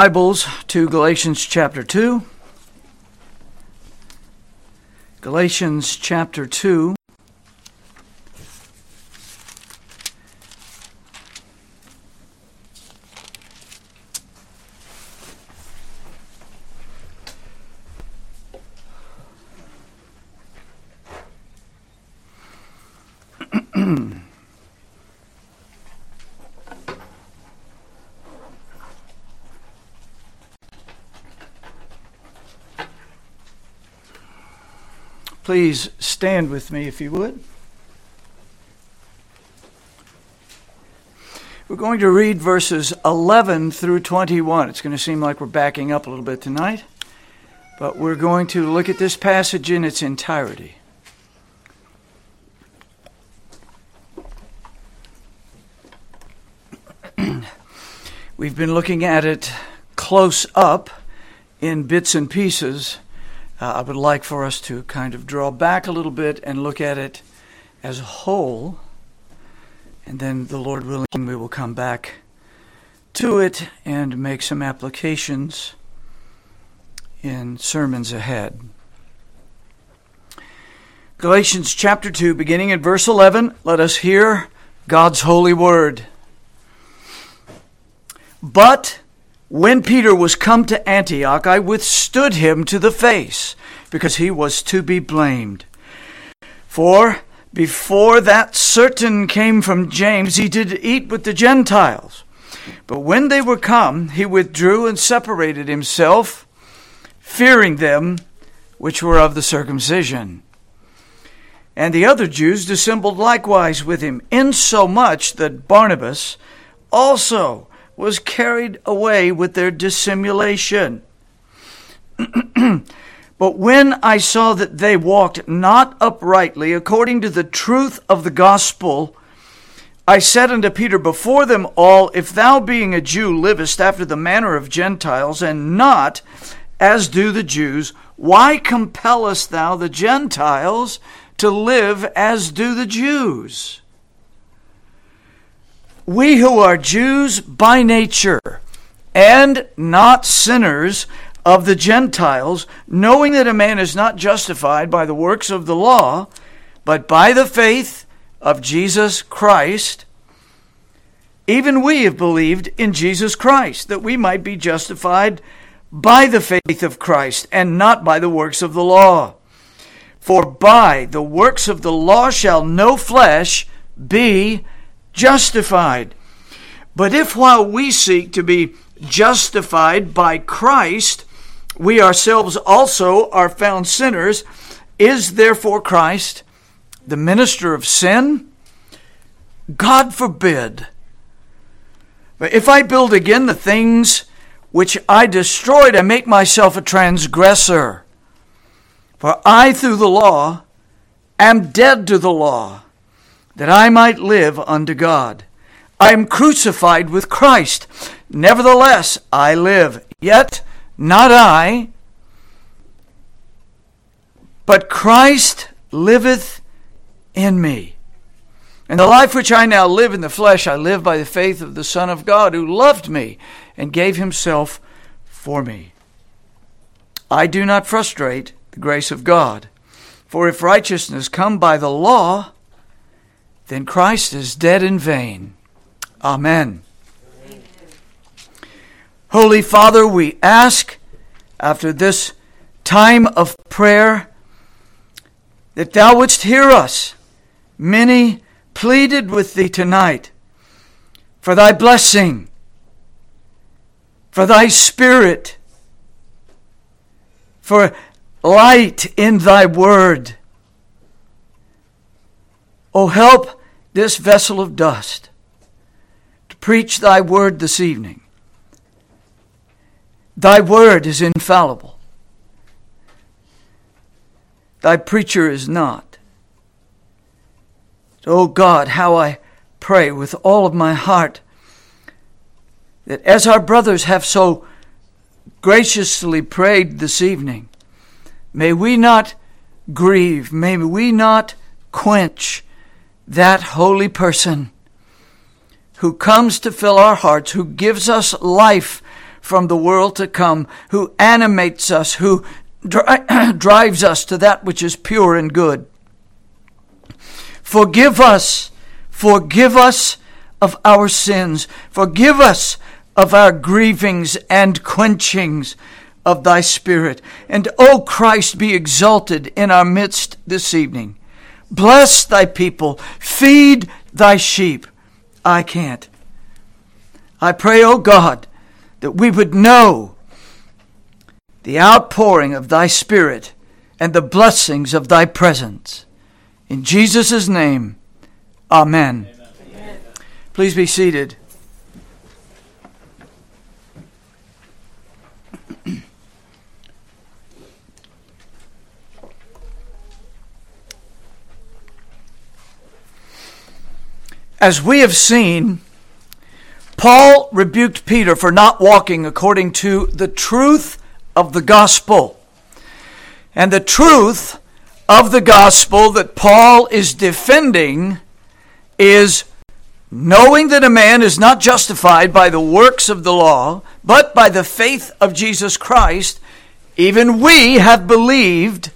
Bibles to Galatians chapter 2. Galatians chapter 2. Please stand with me if you would. We're going to read verses 11 through 21. It's going to seem like we're backing up a little bit tonight, but we're going to look at this passage in its entirety. We've been looking at it close up in bits and pieces uh, I would like for us to kind of draw back a little bit and look at it as a whole. And then, the Lord willing, we will come back to it and make some applications in sermons ahead. Galatians chapter 2, beginning at verse 11, let us hear God's holy word. But when Peter was come to Antioch, I withstood him to the face, because he was to be blamed. For before that certain came from James, he did eat with the Gentiles. But when they were come, he withdrew and separated himself, fearing them which were of the circumcision. And the other Jews dissembled likewise with him, insomuch that Barnabas also was carried away with their dissimulation. but when I saw that they walked not uprightly according to the truth of the gospel, I said unto Peter before them all, If thou, being a Jew, livest after the manner of Gentiles, and not as do the Jews, why compellest thou the Gentiles to live as do the Jews? We who are Jews by nature and not sinners of the Gentiles, knowing that a man is not justified by the works of the law, but by the faith of Jesus Christ, even we have believed in Jesus Christ, that we might be justified by the faith of Christ and not by the works of the law. For by the works of the law shall no flesh be justified. But if while we seek to be justified by Christ, we ourselves also are found sinners, is therefore Christ the minister of sin? God forbid. But if I build again the things which I destroyed, I make myself a transgressor. For I, through the law, am dead to the law that I might live unto God. I am crucified with Christ. Nevertheless, I live. Yet not I, but Christ liveth in me. And the life which I now live in the flesh, I live by the faith of the Son of God, who loved me and gave himself for me. I do not frustrate the grace of God. For if righteousness come by the law, then Christ is dead in vain. Amen. Amen. Holy Father, we ask after this time of prayer that thou wouldst hear us. Many pleaded with thee tonight for thy blessing, for thy spirit, for light in thy word. Oh, help this vessel of dust to preach thy word this evening. Thy word is infallible. Thy preacher is not. Oh God, how I pray with all of my heart that as our brothers have so graciously prayed this evening, may we not grieve, may we not quench that holy person who comes to fill our hearts, who gives us life from the world to come, who animates us, who dri- drives us to that which is pure and good. Forgive us, forgive us of our sins, forgive us of our grievings and quenchings of thy Spirit. And, O Christ, be exalted in our midst this evening. Bless thy people, feed thy sheep. I can't. I pray, O God, that we would know the outpouring of thy Spirit and the blessings of thy presence. In Jesus' name, amen. amen. Please be seated. As we have seen, Paul rebuked Peter for not walking according to the truth of the gospel. And the truth of the gospel that Paul is defending is knowing that a man is not justified by the works of the law, but by the faith of Jesus Christ, even we have believed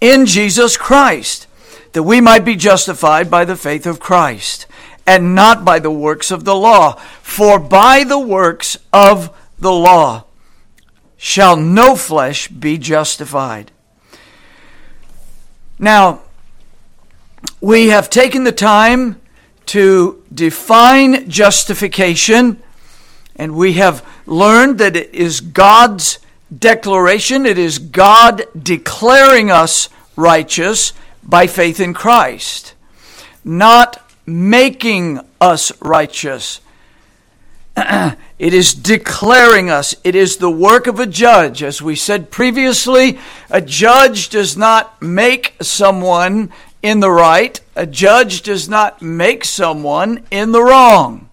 in Jesus Christ, that we might be justified by the faith of Christ and not by the works of the law. For by the works of the law shall no flesh be justified. Now, we have taken the time to define justification, and we have learned that it is God's declaration, it is God declaring us righteous by faith in Christ, not making us righteous. it is declaring us. It is the work of a judge. As we said previously, a judge does not make someone in the right, a judge does not make someone in the wrong.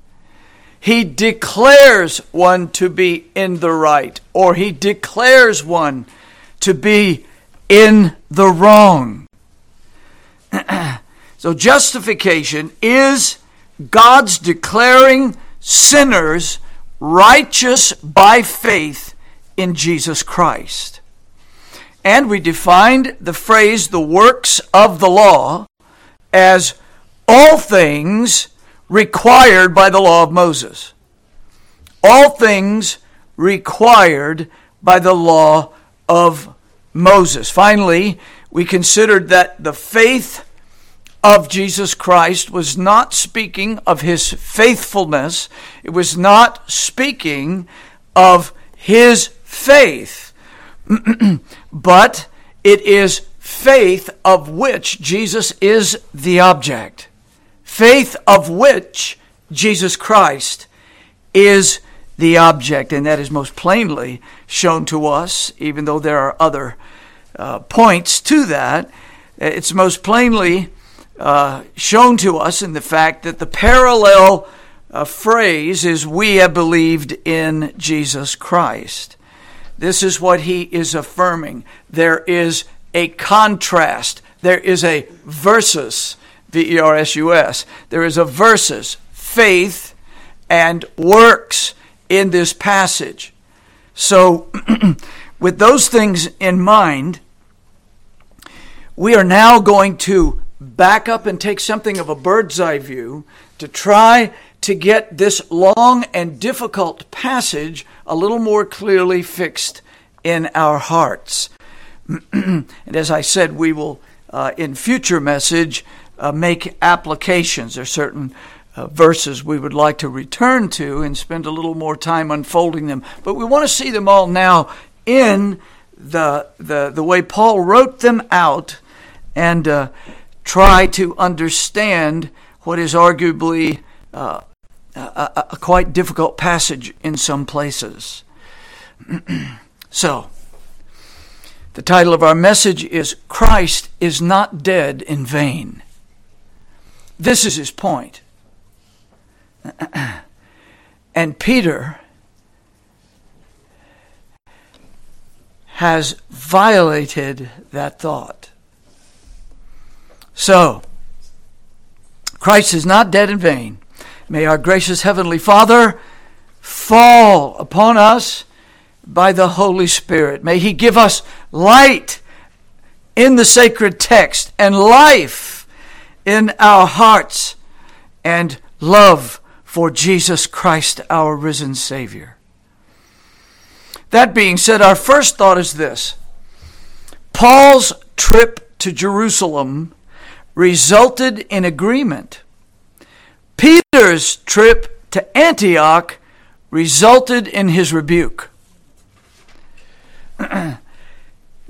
He declares one to be in the right, or he declares one to be in the wrong. So justification is God's declaring sinners righteous by faith in Jesus Christ. And we defined the phrase the works of the law as all things required by the law of Moses. All things required by the law of Moses. Finally, we considered that the faith of Jesus Christ was not speaking of his faithfulness, it was not speaking of his faith, but it is faith of which Jesus is the object. Faith of which Jesus Christ is the object, and that is most plainly shown to us, even though there are other uh, points to that. It's most plainly uh, shown to us in the fact that the parallel uh, phrase is, We have believed in Jesus Christ. This is what he is affirming. There is a contrast, there is a versus, V E R S U S. There is a versus, faith and works in this passage. So, with those things in mind, we are now going to back up and take something of a bird's eye view to try to get this long and difficult passage a little more clearly fixed in our hearts. and as I said, we will, uh, in future message, uh, make applications. There are certain uh, verses we would like to return to and spend a little more time unfolding them. But we want to see them all now in the, the, the way Paul wrote them out. And uh, try to understand what is arguably uh, a, a, quite difficult passage in some places. so, the title of our message is Christ is not dead in vain. This is his point. and Peter has violated that thought. So, Christ is not dead in vain. May our gracious Heavenly Father fall upon us by the Holy Spirit. May He give us light in the sacred text and life in our hearts and love for Jesus Christ, our risen Savior. That being said, our first thought is this Paul's trip to Jerusalem resulted in agreement. Peter's trip to Antioch resulted in his rebuke. We're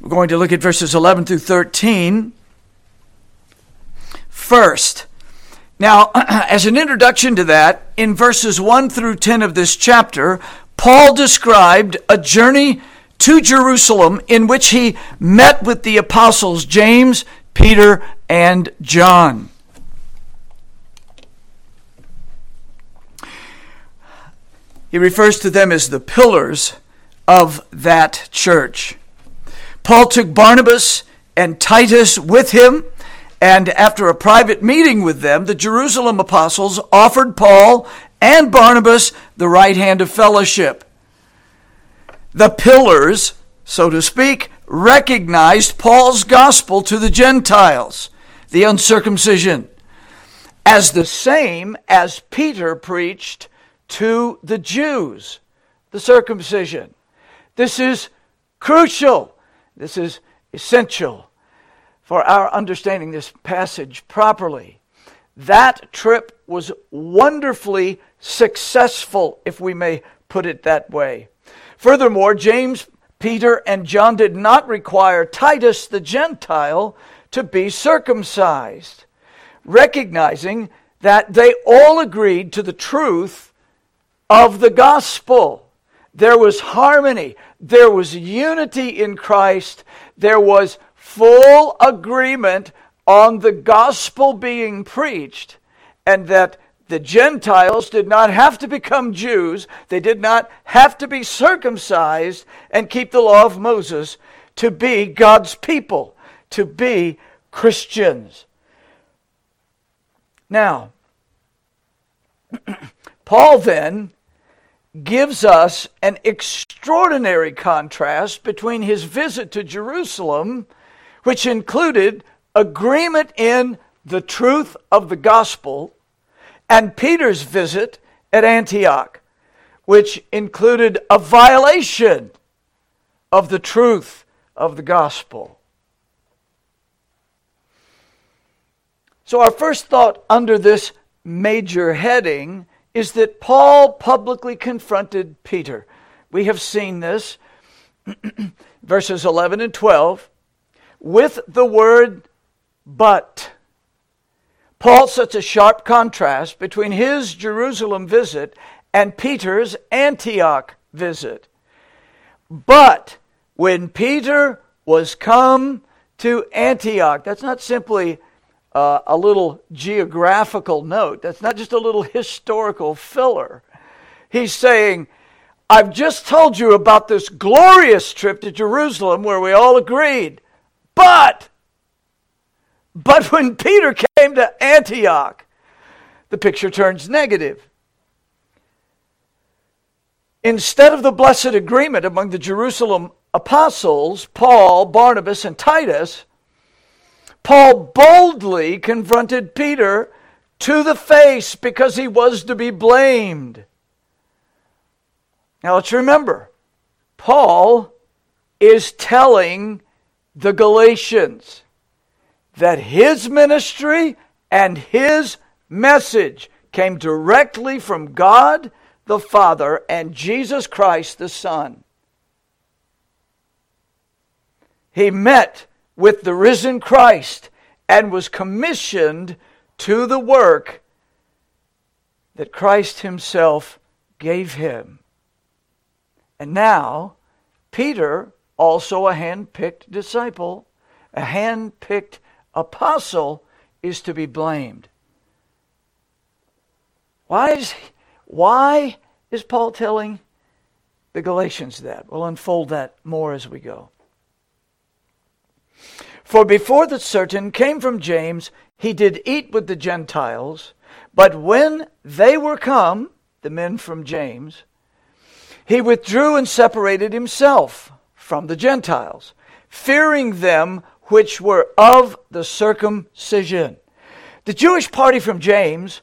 going to look at verses 11 through 13. First, now, as an introduction to that, in verses 1 through 10 of this chapter, Paul described a journey to Jerusalem in which he met with the apostles James, Peter, and John. He refers to them as the pillars of that church. Paul took Barnabas and Titus with him, and after a private meeting with them, the Jerusalem apostles offered Paul and Barnabas the right hand of fellowship. The pillars, so to speak, recognized Paul's gospel to the Gentiles, the uncircumcision, as the same as Peter preached to the Jews, the circumcision. This is crucial. This is essential for our understanding this passage properly. That trip was wonderfully successful, if we may put it that way. Furthermore, James, Peter, and John did not require Titus the Gentile to be circumcised, recognizing that they all agreed to the truth of the gospel. There was harmony, there was unity in Christ, there was full agreement on the gospel being preached, and that the Gentiles did not have to become Jews, they did not have to be circumcised and keep the law of Moses to be God's people, to be Christians. Now, Paul then gives us an extraordinary contrast between his visit to Jerusalem, which included agreement in the truth of the gospel, and Peter's visit at Antioch, which included a violation of the truth of the gospel. So, our first thought under this major heading is that Paul publicly confronted Peter. We have seen this, verses 11 and 12, with the word but. Paul sets a sharp contrast between his Jerusalem visit and Peter's Antioch visit. But when Peter was come to Antioch, that's not simply uh, a little geographical note. That's not just a little historical filler. He's saying, I've just told you about this glorious trip to Jerusalem where we all agreed. But, but when Peter came to Antioch, the picture turns negative. Instead of the blessed agreement among the Jerusalem apostles, Paul, Barnabas, and Titus, Paul boldly confronted Peter to the face because he was to be blamed. Now let's remember, Paul is telling the Galatians that his ministry and his message came directly from God the Father and Jesus Christ the Son. He met with the risen Christ and was commissioned to the work that Christ Himself gave him. And now, Peter, also a hand picked disciple, a hand picked apostle, is to be blamed. Why is, why is Paul telling the Galatians that? We'll unfold that more as we go. For before the certain came from James, he did eat with the Gentiles. But when they were come, the men from James, He withdrew and separated himself from the Gentiles, fearing them which were of the circumcision. The Jewish party from James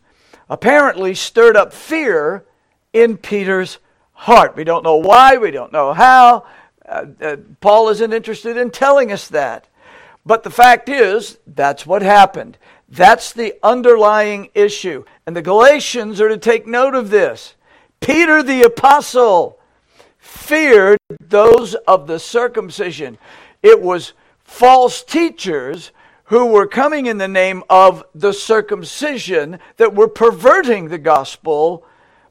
apparently stirred up fear in Peter's heart. We don't know why, we don't know how. Uh, uh, Paul isn't interested in telling us that. But the fact is, that's what happened. That's the underlying issue. And the Galatians are to take note of this. Peter the apostle feared those of the circumcision. It was false teachers who were coming in the name of the circumcision that were perverting the gospel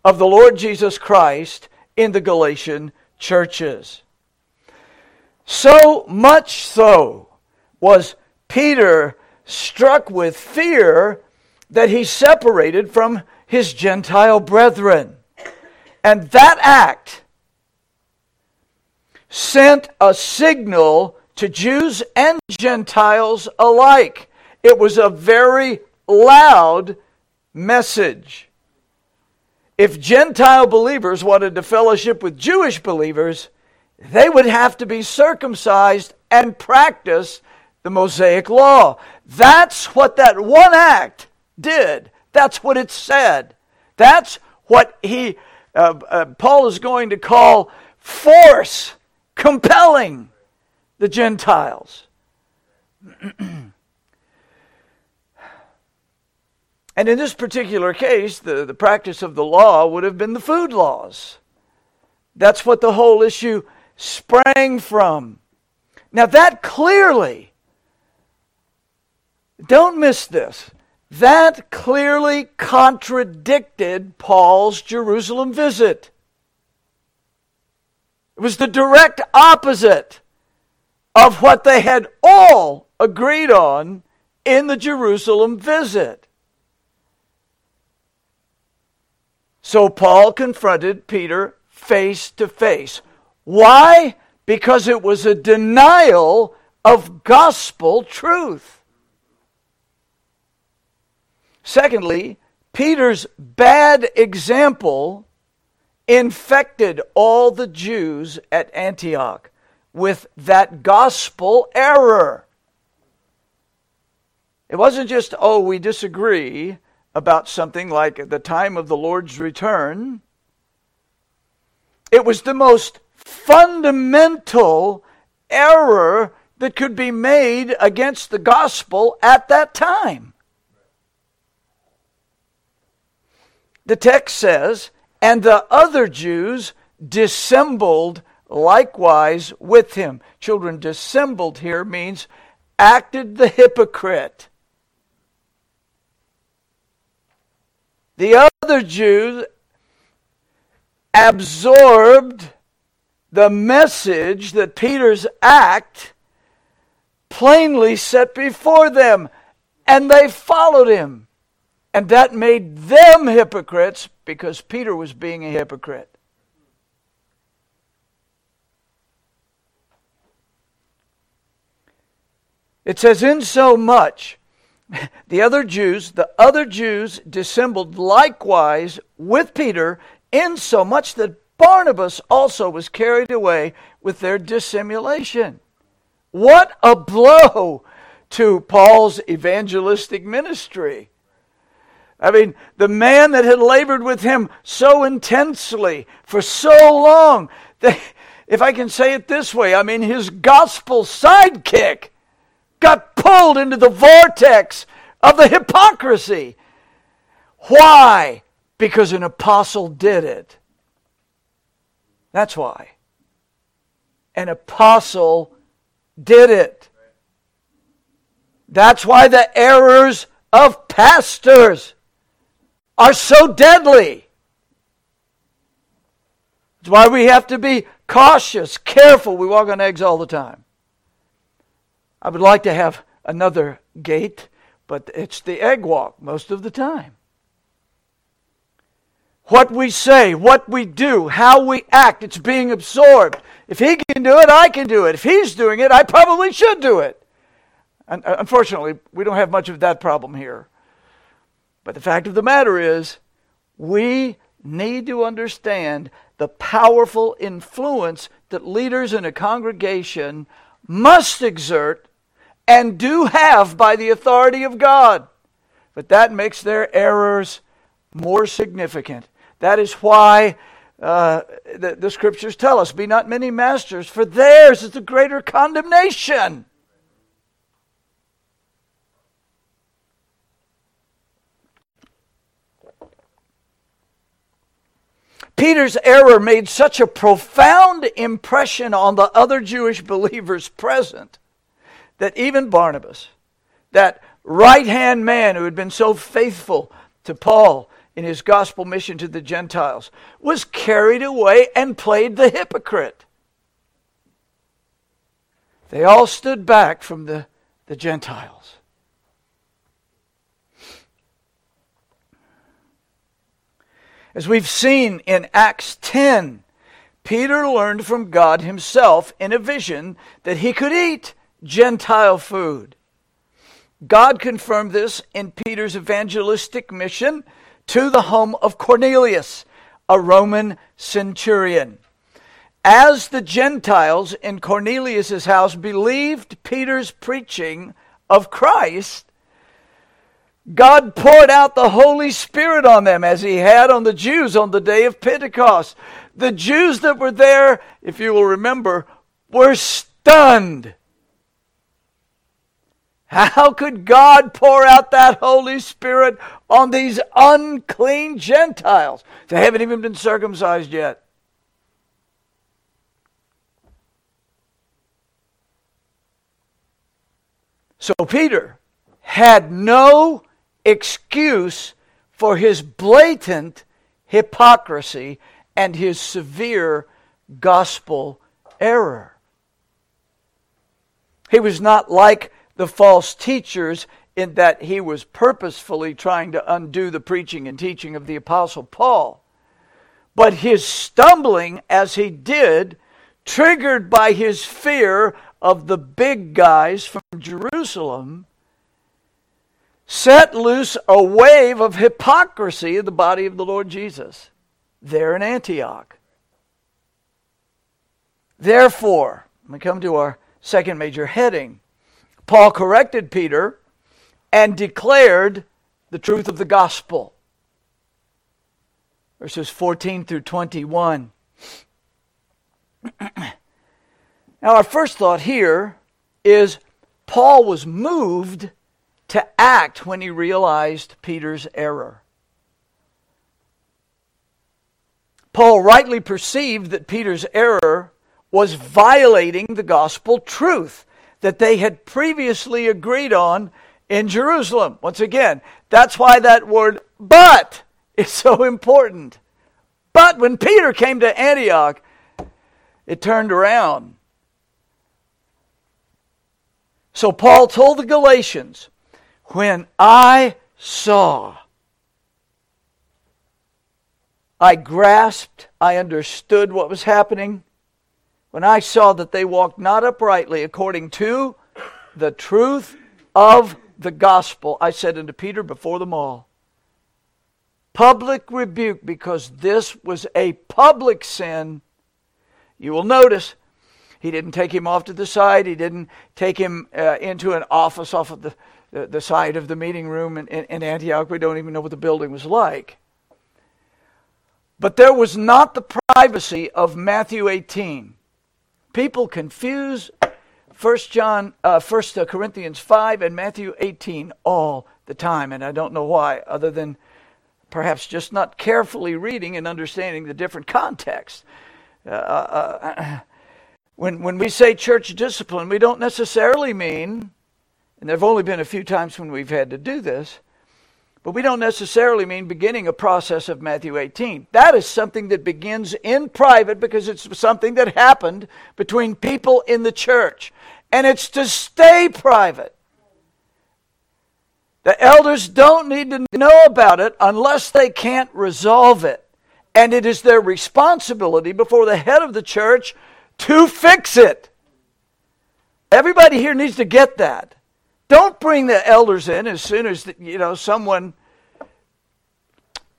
of the Lord Jesus Christ in the Galatian churches. So much so was Peter struck with fear that he separated from his Gentile brethren. And that act sent a signal to Jews and Gentiles alike. It was a very loud message. If Gentile believers wanted to fellowship with Jewish believers, they would have to be circumcised and practice the Mosaic law. That's what that one act did. That's what it said. That's what he, uh, uh, Paul is going to call force, compelling the Gentiles. And in this particular case, the, the practice of the law would have been the food laws. That's what the whole issue sprang from. Now, that clearly, don't miss this, that clearly contradicted Paul's Jerusalem visit. It was the direct opposite of what they had all agreed on in the Jerusalem visit. So Paul confronted Peter face to face. Why? Because it was a denial of gospel truth. Secondly, Peter's bad example infected all the Jews at Antioch with that gospel error. It wasn't just, oh, we disagree about something like the time of the Lord's return. It was the most fundamental error that could be made against the gospel at that time. The text says, and the other Jews dissembled likewise with him. Children, dissembled here means acted the hypocrite. The other Jews absorbed the message that Peter's act plainly set before them, and they followed him. And that made them hypocrites because Peter was being a hypocrite. It says, in so much the other Jews, the other Jews dissembled likewise with Peter, insomuch that Barnabas also was carried away with their dissimulation. What a blow to Paul's evangelistic ministry. I mean, the man that had labored with him so intensely for so long, that, if I can say it this way, I mean, his gospel sidekick got pulled into the vortex of the hypocrisy. Why? Because an apostle did it. That's why. An apostle did it. That's why the errors of pastors are so deadly. That's why we have to be cautious, careful. We walk on eggs all the time. I would like to have another gate, but it's the egg walk most of the time. What we say, what we do, how we act, it's being absorbed. If he can do it, I can do it. If he's doing it, I probably should do it. And uh, unfortunately, we don't have much of that problem here. But the fact of the matter is, we need to understand the powerful influence that leaders in a congregation must exert and do have by the authority of God. But that makes their errors more significant. That is why uh, the, the scriptures tell us, Be not many masters, for theirs is the greater condemnation. Peter's error made such a profound impression on the other Jewish believers present that even Barnabas, that right hand man who had been so faithful to Paul in his gospel mission to the Gentiles, was carried away and played the hypocrite. They all stood back from the, the Gentiles. As we've seen in Acts 10, Peter learned from God himself in a vision that he could eat Gentile food. God confirmed this in Peter's evangelistic mission to the home of Cornelius, a Roman centurion. As the Gentiles in Cornelius' house believed Peter's preaching of Christ, God poured out the Holy Spirit on them as He had on the Jews on the day of Pentecost. The Jews that were there, if you will remember, were stunned. How could God pour out that Holy Spirit on these unclean Gentiles? They haven't even been circumcised yet. So Peter had no excuse for his blatant hypocrisy and his severe gospel error. He was not like the false teachers in that he was purposefully trying to undo the preaching and teaching of the Apostle Paul. But his stumbling as he did, triggered by his fear of the big guys from Jerusalem, set loose a wave of hypocrisy in the body of the Lord Jesus there in Antioch. Therefore, we come to our second major heading. Paul corrected Peter and declared the truth of the gospel. Verses 14 through 21. now, our first thought here is Paul was moved to act when he realized Peter's error. Paul rightly perceived that Peter's error was violating the gospel truth that they had previously agreed on in Jerusalem. Once again, that's why that word but is so important. But when Peter came to Antioch, it turned around. So Paul told the Galatians, when I saw, I grasped, I understood what was happening. When I saw that they walked not uprightly according to the truth of the gospel, I said unto Peter before them all, public rebuke, because this was a public sin. You will notice he didn't take him off to the side. He didn't take him uh, into an office off of the the, the side of the meeting room in, in, in Antioch. We don't even know what the building was like. But there was not the privacy of Matthew 18. People confuse 1 John, uh, 1 Corinthians 5 and Matthew 18 all the time, and I don't know why, other than perhaps just not carefully reading and understanding the different contexts. Uh, uh, uh when, when we say church discipline, we don't necessarily mean and there have only been a few times when we've had to do this, but we don't necessarily mean beginning a process of Matthew 18. That is something that begins in private because it's something that happened between people in the church. And it's to stay private. The elders don't need to know about it unless they can't resolve it. And it is their responsibility before the head of the church to fix it. Everybody here needs to get that. Don't bring the elders in as soon as you know someone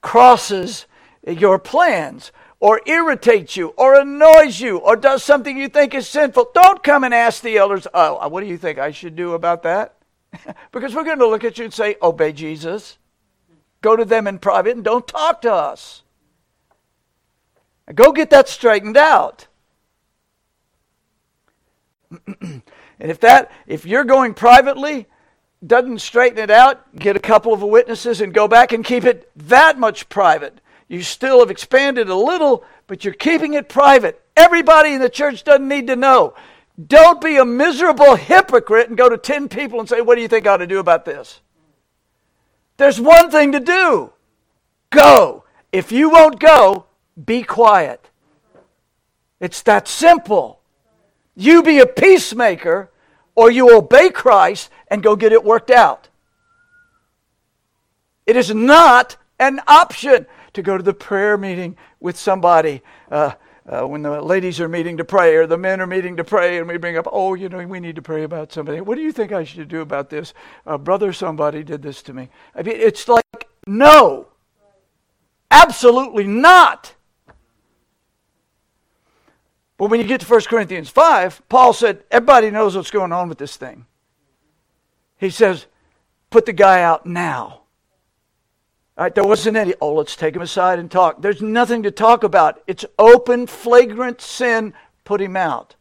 crosses your plans or irritates you or annoys you or does something you think is sinful, don't come and ask the elders, oh, uh, what do you think I should do about that? because we're going to look at you and say, obey Jesus. Go to them in private and don't talk to us. Go get that straightened out. and if that if you're going privately, doesn't straighten it out, get a couple of witnesses and go back and keep it that much private. You still have expanded a little, but you're keeping it private. Everybody in the church doesn't need to know. Don't be a miserable hypocrite and go to 10 people and say, What do you think I ought to do about this? There's one thing to do go. If you won't go, be quiet. It's that simple. You be a peacemaker or you obey Christ and go get it worked out. It is not an option to go to the prayer meeting with somebody. Uh, uh, when the ladies are meeting to pray or the men are meeting to pray, and we bring up, oh, you know, we need to pray about somebody. What do you think I should do about this? Uh, brother, somebody did this to me. I mean, it's like, no, absolutely not. But when you get to 1 Corinthians 5, Paul said, everybody knows what's going on with this thing. He says, put the guy out now. Right, there wasn't any, oh, let's take him aside and talk. There's nothing to talk about. It's open, flagrant sin. Put him out.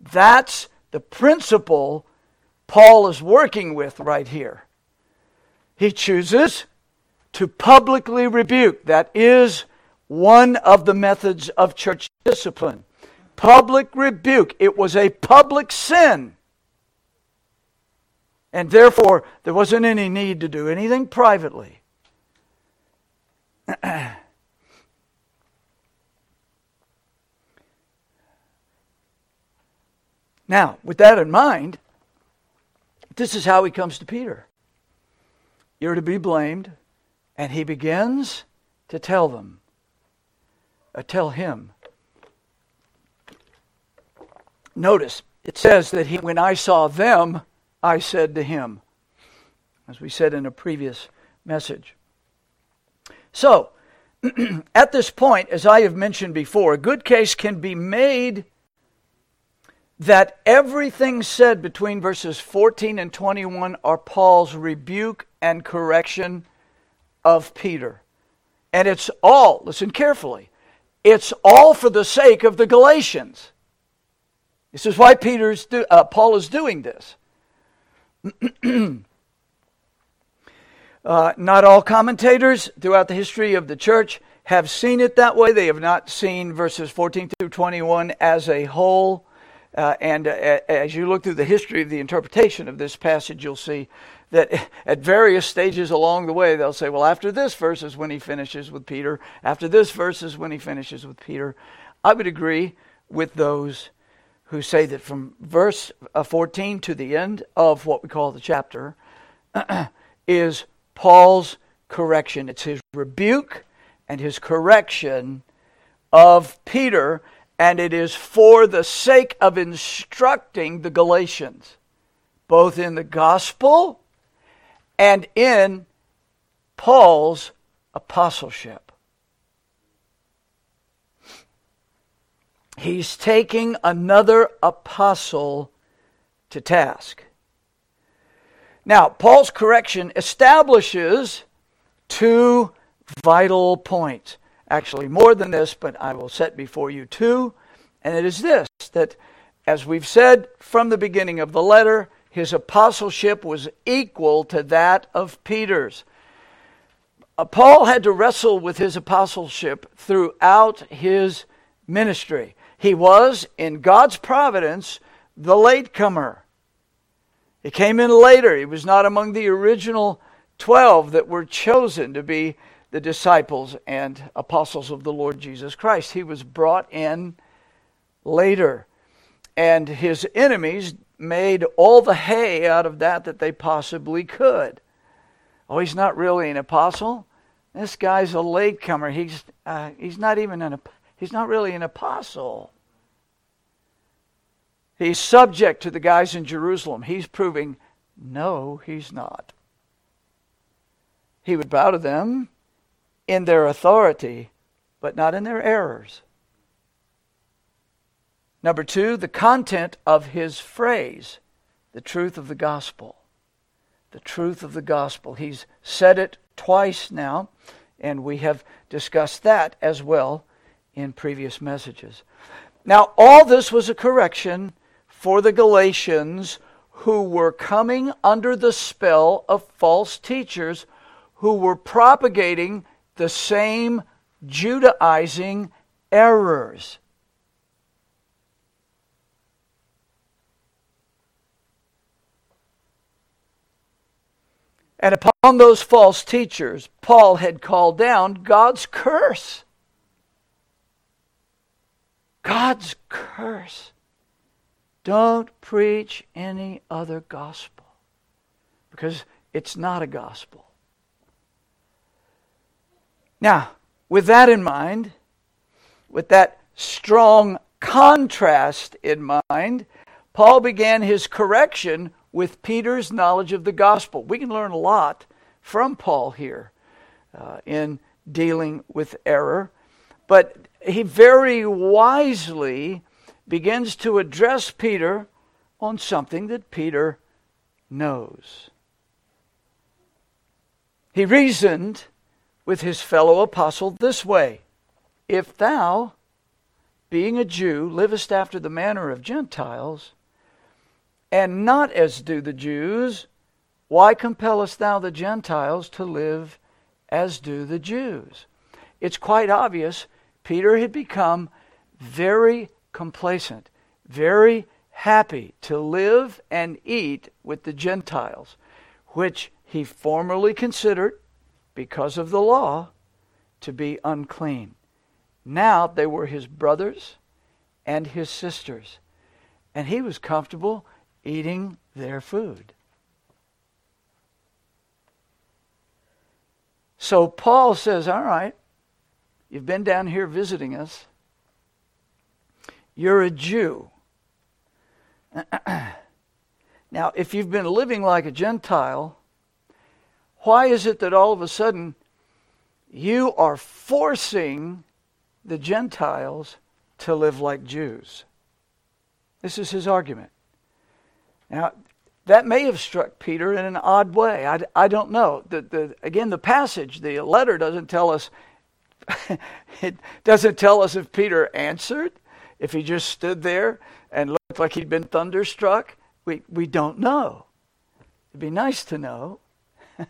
That's the principle Paul is working with right here. He chooses to publicly rebuke. That is one of the methods of church discipline. Public rebuke. It was a public sin. And therefore, there wasn't any need to do anything privately. now, with that in mind, this is how he comes to Peter. You're to be blamed, and he begins to tell them, uh, tell him. Notice, it says that he, when I saw them, I said to him, as we said in a previous message. So, at this point, as I have mentioned before, a good case can be made that everything said between verses 14 and 21 are Paul's rebuke and correction of Peter. And it's all, listen carefully, it's all for the sake of the Galatians. This is why Peter's do, uh, Paul is doing this. uh, not all commentators throughout the history of the church have seen it that way. They have not seen verses 14 through 21 as a whole. Uh, and uh, as you look through the history of the interpretation of this passage, you'll see that at various stages along the way, they'll say, well, after this verse is when he finishes with Peter. After this verse is when he finishes with Peter. I would agree with those who say that from verse uh, 14 to the end of what we call the chapter is Paul's correction. It's his rebuke and his correction of Peter, and it is for the sake of instructing the Galatians, both in the gospel and in Paul's apostleship. he's taking another apostle to task. Now, Paul's correction establishes two vital points. Actually, more than this, but I will set before you two. And it is this that, as we've said from the beginning of the letter, his apostleship was equal to that of Peter's. Uh, Paul had to wrestle with his apostleship throughout his ministry. He was, in God's providence, the latecomer. He came in later. He was not among the original 12 that were chosen to be the disciples and apostles of the Lord Jesus Christ. He was brought in later. And his enemies made all the hay out of that that they possibly could. Oh, he's not really an apostle. This guy's a latecomer. He's, uh, he's not even an he's not really an apostle. He's subject to the guys in Jerusalem. He's proving, no, he's not. He would bow to them in their authority, but not in their errors. Number two, the content of his phrase, the truth of the gospel. The truth of the gospel. He's said it twice now, and we have discussed that as well in previous messages. Now, all this was a correction for the Galatians who were coming under the spell of false teachers who were propagating the same Judaizing errors. And upon those false teachers, Paul had called down God's curse. God's curse. Don't preach any other gospel because it's not a gospel. Now, with that in mind, with that strong contrast in mind, Paul began his correction with Peter's knowledge of the gospel. We can learn a lot from Paul here uh, in dealing with error, but he very wisely begins to address Peter on something that Peter knows. He reasoned with his fellow apostle this way If thou, being a Jew, livest after the manner of Gentiles, and not as do the Jews, why compellest thou the Gentiles to live as do the Jews? It's quite obvious Peter had become very complacent, very happy to live and eat with the Gentiles, which he formerly considered because of the law, to be unclean. Now they were his brothers and his sisters, and he was comfortable eating their food. So Paul says, All right, you've been down here visiting us. You're a Jew. now, if you've been living like a Gentile, why is it that all of a sudden you are forcing the Gentiles to live like Jews? This is his argument. Now, that may have struck Peter in an odd way. I, I don't know. The, the, again, the passage, the letter doesn't tell us. it doesn't tell us if Peter answered, if he just stood there and looked like he'd been thunderstruck. We, we don't know. It'd be nice to know.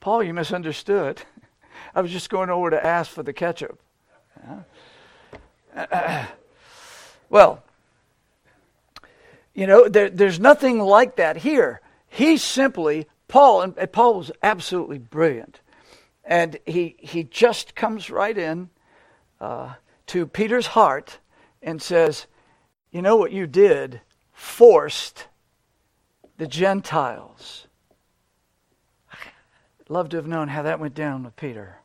Paul, you misunderstood. I was just going over to ask for the ketchup. well, you know, there, there's nothing like that here. He simply, Paul, and Paul was absolutely brilliant. And he, he just comes right in uh, to Peter's heart and says, You know what you did? Forced the Gentiles Love to have known how that went down with Peter.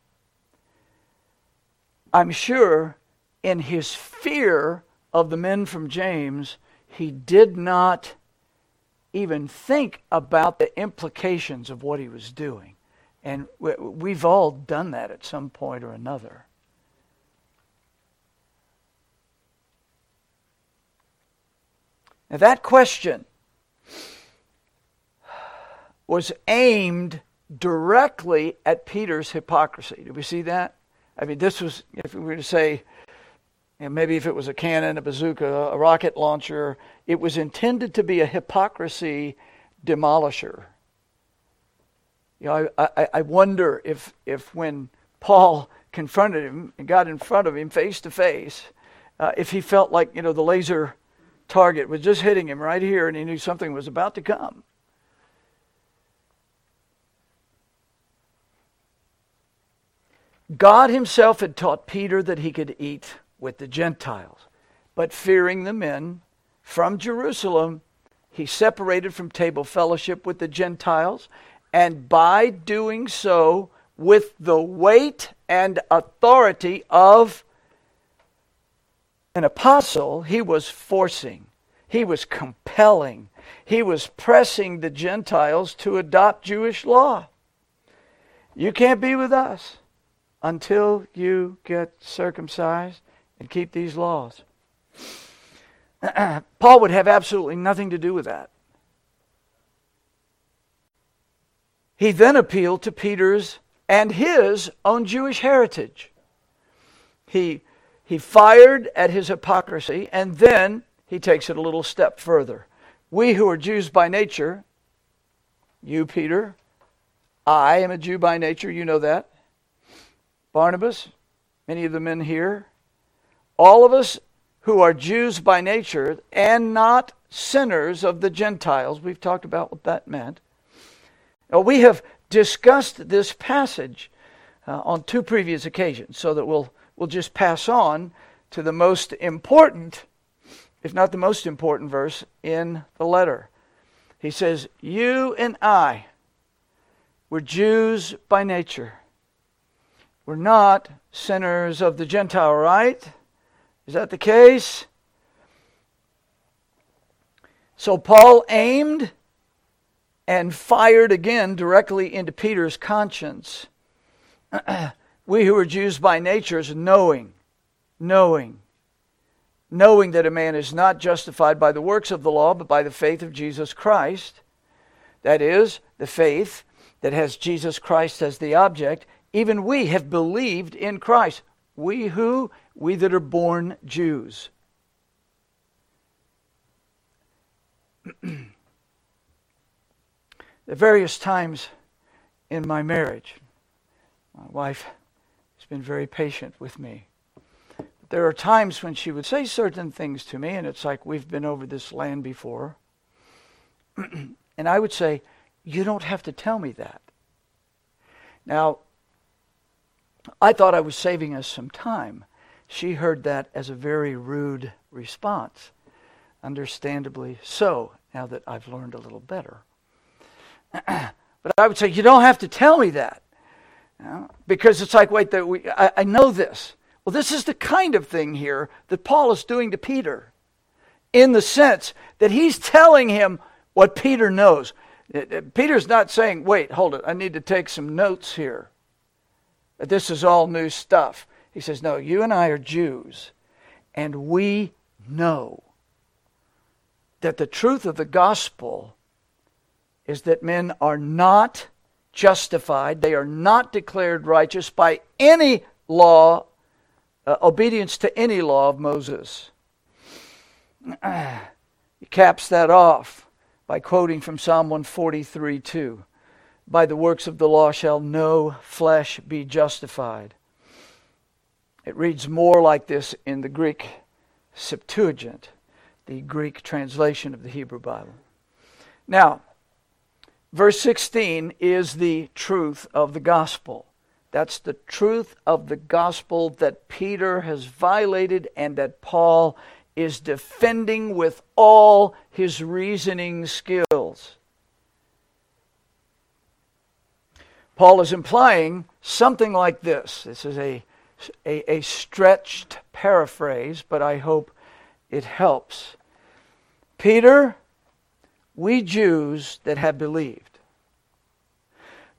I'm sure in his fear of the men from James, he did not even think about the implications of what he was doing. And we've all done that at some point or another. Now, that question was aimed directly at Peter's hypocrisy. Do we see that? I mean, this was, if we were to say, know, maybe if it was a cannon, a bazooka, a rocket launcher, it was intended to be a hypocrisy demolisher. You know, I, I, I wonder if, if when Paul confronted him and got in front of him face to face, uh, if he felt like, you know, the laser target was just hitting him right here and he knew something was about to come. God himself had taught Peter that he could eat with the Gentiles. But fearing the men from Jerusalem, he separated from table fellowship with the Gentiles, and by doing so, with the weight and authority of an apostle, he was forcing, he was compelling, he was pressing the Gentiles to adopt Jewish law. You can't be with us until you get circumcised and keep these laws. Paul would have absolutely nothing to do with that. He then appealed to Peter's and his own Jewish heritage. He, he fired at his hypocrisy, and then he takes it a little step further. We who are Jews by nature, you, Peter, I am a Jew by nature, you know that. Barnabas, many of the men here, all of us who are Jews by nature and not sinners of the Gentiles, we've talked about what that meant. Now, we have discussed this passage uh, on two previous occasions, so that we'll, we'll just pass on to the most important, if not the most important verse in the letter. He says, You and I were Jews by nature. We're not sinners of the Gentile, right? Is that the case? So Paul aimed and fired again directly into Peter's conscience. we who are Jews by nature is knowing, knowing, knowing that a man is not justified by the works of the law, but by the faith of Jesus Christ. That is, the faith that has Jesus Christ as the object. Even we have believed in Christ. We who? We that are born Jews. At various times in my marriage, my wife has been very patient with me. There are times when she would say certain things to me, and it's like we've been over this land before. and I would say, You don't have to tell me that. Now, I thought I was saving us some time. She heard that as a very rude response. Understandably so, now that I've learned a little better. but I would say, you don't have to tell me that. You know? Because it's like, wait, we, I, I know this. Well, this is the kind of thing here that Paul is doing to Peter in the sense that he's telling him what Peter knows. Uh, uh, Peter's not saying, wait, hold it, I need to take some notes here. This is all new stuff. He says, no, you and I are Jews, and we know that the truth of the gospel is that men are not justified, they are not declared righteous by any law, uh, obedience to any law of Moses. he caps that off by quoting from Psalm 143 2. By the works of the law shall no flesh be justified. It reads more like this in the Greek Septuagint, the Greek translation of the Hebrew Bible. Now, Verse 16 is the truth of the gospel. That's the truth of the gospel that Peter has violated and that Paul is defending with all his reasoning skills. Paul is implying something like this. This is a, a, a stretched paraphrase, but I hope it helps. Peter, we Jews that have believed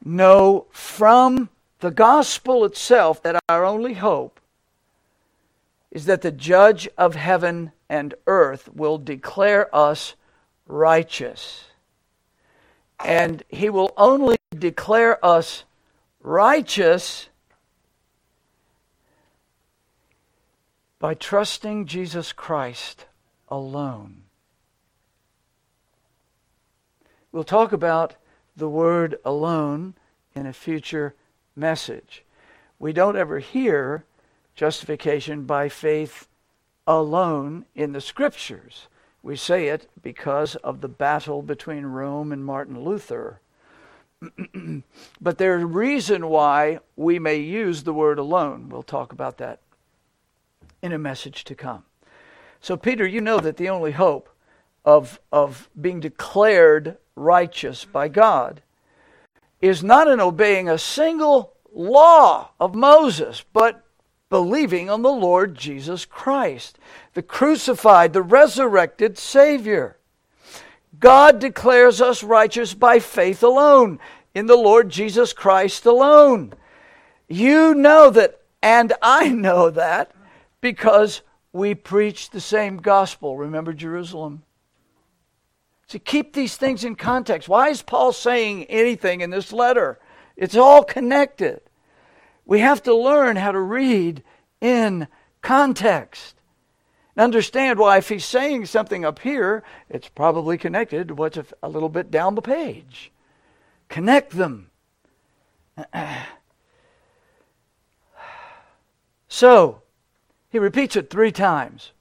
know from the gospel itself that our only hope is that the judge of heaven and earth will declare us righteous. And he will only declare us righteous by trusting Jesus Christ alone. We'll talk about the word alone in a future message. We don't ever hear justification by faith alone in the scriptures. We say it because of the battle between Rome and Martin Luther. but there's a reason why we may use the word alone. We'll talk about that in a message to come. So, Peter, you know that the only hope of, of being declared righteous by God is not in obeying a single law of Moses, but believing on the Lord Jesus Christ, the crucified, the resurrected Savior. God declares us righteous by faith alone, in the Lord Jesus Christ alone. You know that, and I know that, because we preach the same gospel. Remember Jerusalem? To keep these things in context. Why is Paul saying anything in this letter? It's all connected. We have to learn how to read in context. And understand why, if he's saying something up here, it's probably connected to what's a little bit down the page. Connect them. So, he repeats it three times.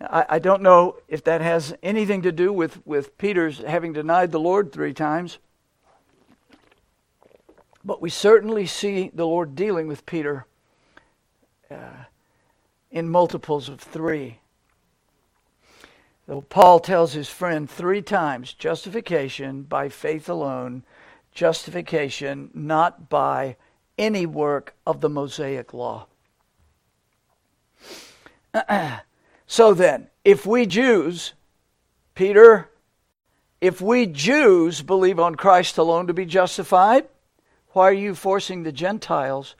I, I, don't know if that has anything to do with, with Peter's having denied the Lord three times. But we certainly see the Lord dealing with Peter uh, in multiples of three. So Paul tells his friend three times justification by faith alone, justification not by any work of the Mosaic law. so then, if we Jews, Peter, if we Jews believe on Christ alone to be justified, why are you forcing the Gentiles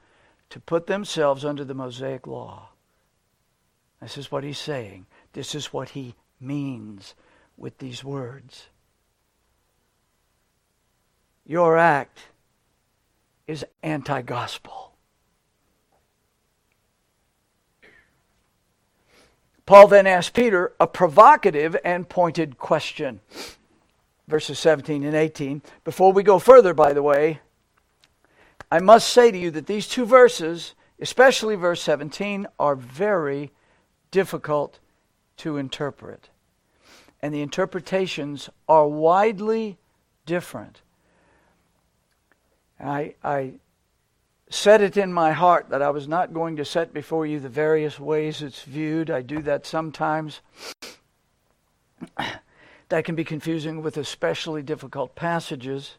to put themselves under the Mosaic law? This is what he's saying. This is what he means with these words. Your act is anti gospel. Paul then asked Peter a provocative and pointed question. Verses 17 and 18. Before we go further, by the way, I must say to you that these two verses, especially verse 17, are very difficult to interpret. And the interpretations are widely different. I, I set it in my heart that I was not going to set before you the various ways it's viewed. I do that sometimes. that can be confusing with especially difficult passages.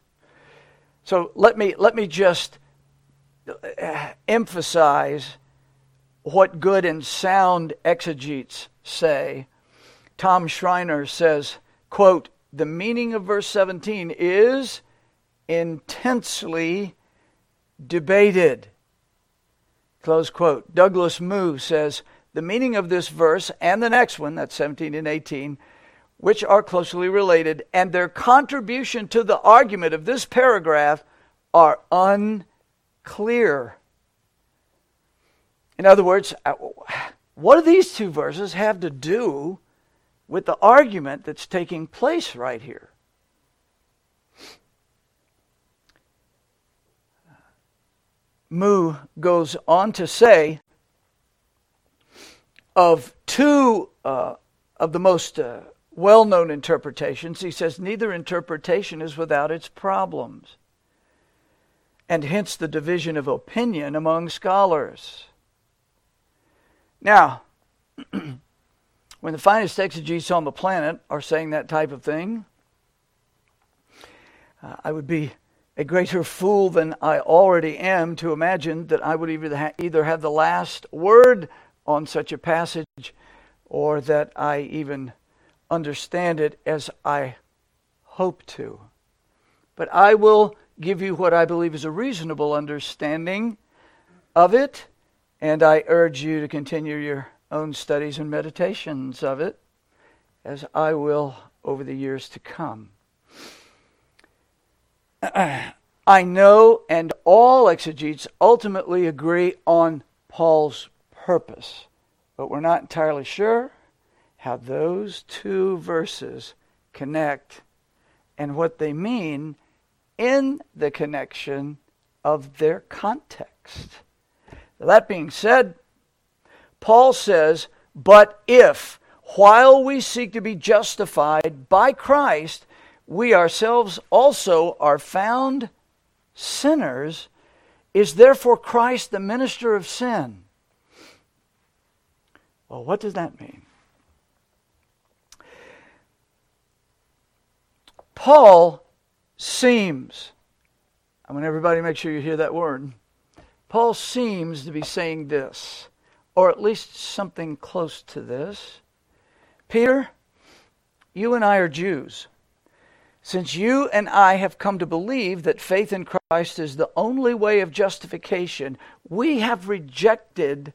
So let me let me just uh, emphasize what good and sound exegetes say. Tom Schreiner says, quote, the meaning of verse 17 is intensely debated. Close quote. Douglas Moo says the meaning of this verse and the next one, that's 17 and 18, which are closely related, and their contribution to the argument of this paragraph are unclear. In other words, uh, what do these two verses have to do with the argument that's taking place right here? Moo goes on to say of two uh, of the most uh, well known interpretations, he says, neither interpretation is without its problems, and hence the division of opinion among scholars. Now, when the finest exegetes on the planet are saying that type of thing, uh, I would be a greater fool than I already am to imagine that I would either have the last word on such a passage or that I even understand it as I hope to. But I will give you what I believe is a reasonable understanding of it, and I urge you to continue your own studies and meditations of it, as I will over the years to come. I know, and all exegetes ultimately agree on Paul's purpose, but we're not entirely sure how those two verses connect and what they mean in the connection of their context. That being said, Paul says, But if, while we seek to be justified by Christ, we ourselves also are found sinners, is therefore Christ the minister of sin. Well, what does that mean? Paul seems, I want everybody to make sure you hear that word. Paul seems to be saying this, or at least something close to this. Peter, you and I are Jews. Since you and I have come to believe that faith in Christ is the only way of justification, we have rejected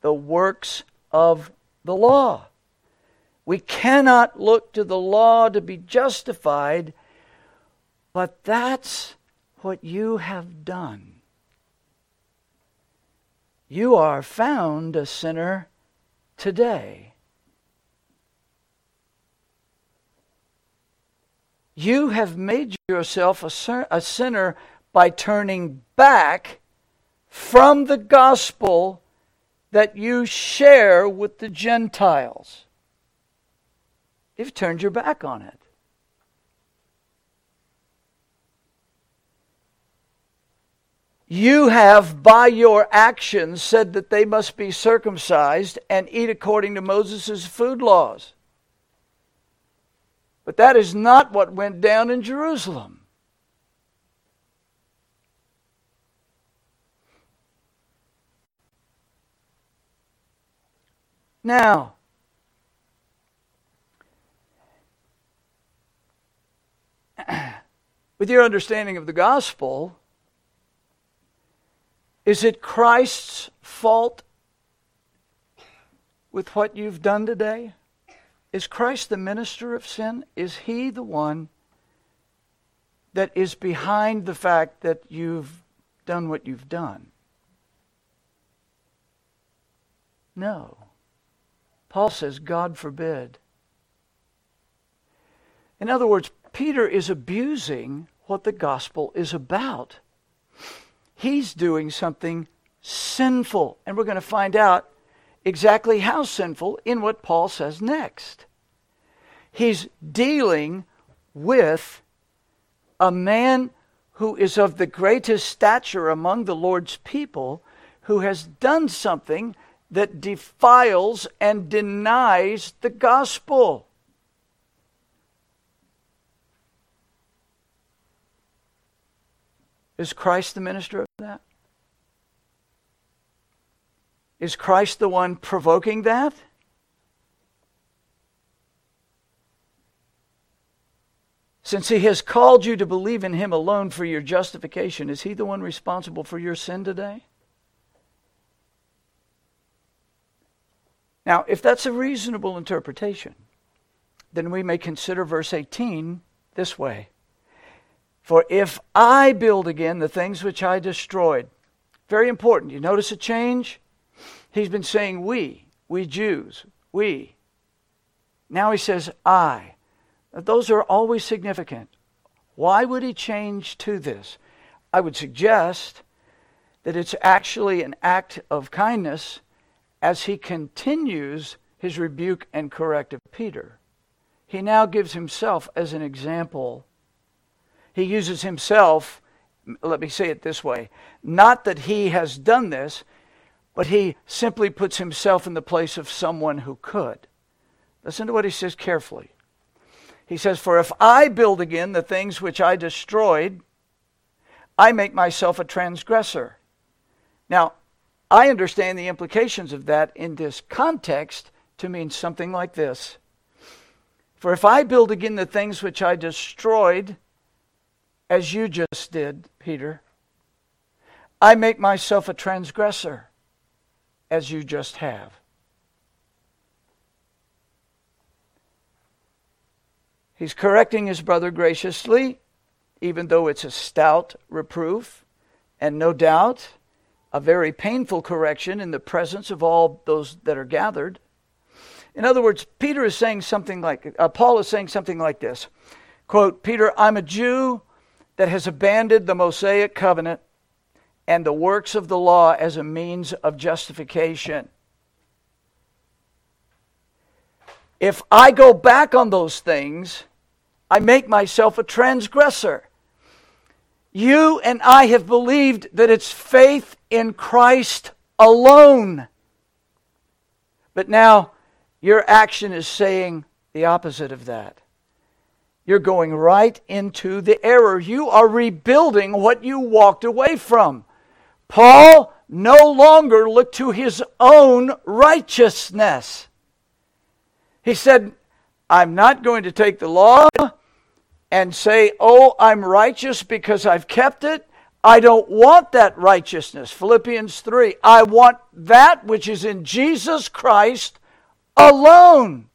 the works of the law. We cannot look to the law to be justified, but that's what you have done. You are found a sinner today. You have made yourself a, sinner by turning back from the gospel that you share with the Gentiles. You've turned your back on it. You have, by your actions, said that they must be circumcised and eat according to Moses' food laws. But that is not what went down in Jerusalem. Now, with your understanding of the gospel, is it Christ's fault with what you've done today? Is Christ the minister of sin? Is he the one that is behind the fact that you've done what you've done? No. Paul says, God forbid. In other words, Peter is abusing what the gospel is about. He's doing something sinful. And we're going to find out exactly how sinful in what Paul says next. He's dealing with a man who is of the greatest stature among the Lord's people who has done something that defiles and denies the gospel. Is Christ the minister of that? Is Christ the one provoking that? Since he has called you to believe in him alone for your justification, is he the one responsible for your sin today? Now, if that's a reasonable interpretation, then we may consider verse 18 this way For if I build again the things which I destroyed, very important. You notice a change? He's been saying we, we Jews, we. Now he says I. Those are always significant. Why would he change to this? I would suggest that it's actually an act of kindness as he continues his rebuke and correct of Peter. He now gives himself as an example. He uses himself, let me say it this way not that he has done this, but he simply puts himself in the place of someone who could. Listen to what he says carefully. He says, For if I build again the things which I destroyed, I make myself a transgressor. Now, I understand the implications of that in this context to mean something like this For if I build again the things which I destroyed, as you just did, Peter, I make myself a transgressor as you just have. He's correcting his brother graciously, even though it's a stout reproof, and no doubt a very painful correction in the presence of all those that are gathered. In other words, Peter is saying something like, uh, Paul is saying something like this quote, Peter, I'm a Jew that has abandoned the Mosaic covenant and the works of the law as a means of justification. If I go back on those things, I make myself a transgressor. You and I have believed that it's faith in Christ alone. But now your action is saying the opposite of that. You're going right into the error. You are rebuilding what you walked away from. Paul no longer looked to his own righteousness. He said, I'm not going to take the law and say, Oh, I'm righteous because I've kept it. I don't want that righteousness. Philippians 3. I want that which is in Jesus Christ alone.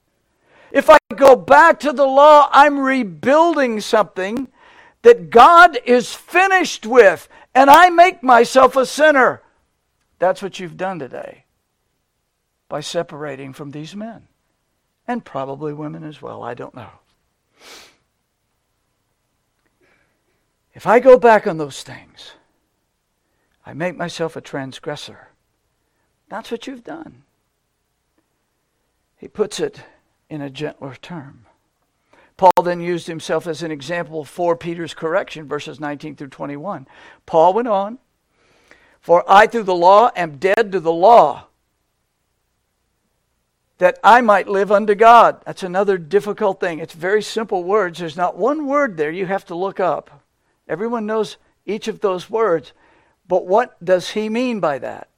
If I go back to the law, I'm rebuilding something that God is finished with, and I make myself a sinner. That's what you've done today by separating from these men, and probably women as well. I don't know. If I go back on those things, I make myself a transgressor. That's what you've done. He puts it in a gentler term. Paul then used himself as an example for Peter's correction, verses 19 through 21. Paul went on, For I through the law am dead to the law, that I might live unto God. That's another difficult thing. It's very simple words. There's not one word there you have to look up. Everyone knows each of those words. But what does he mean by that?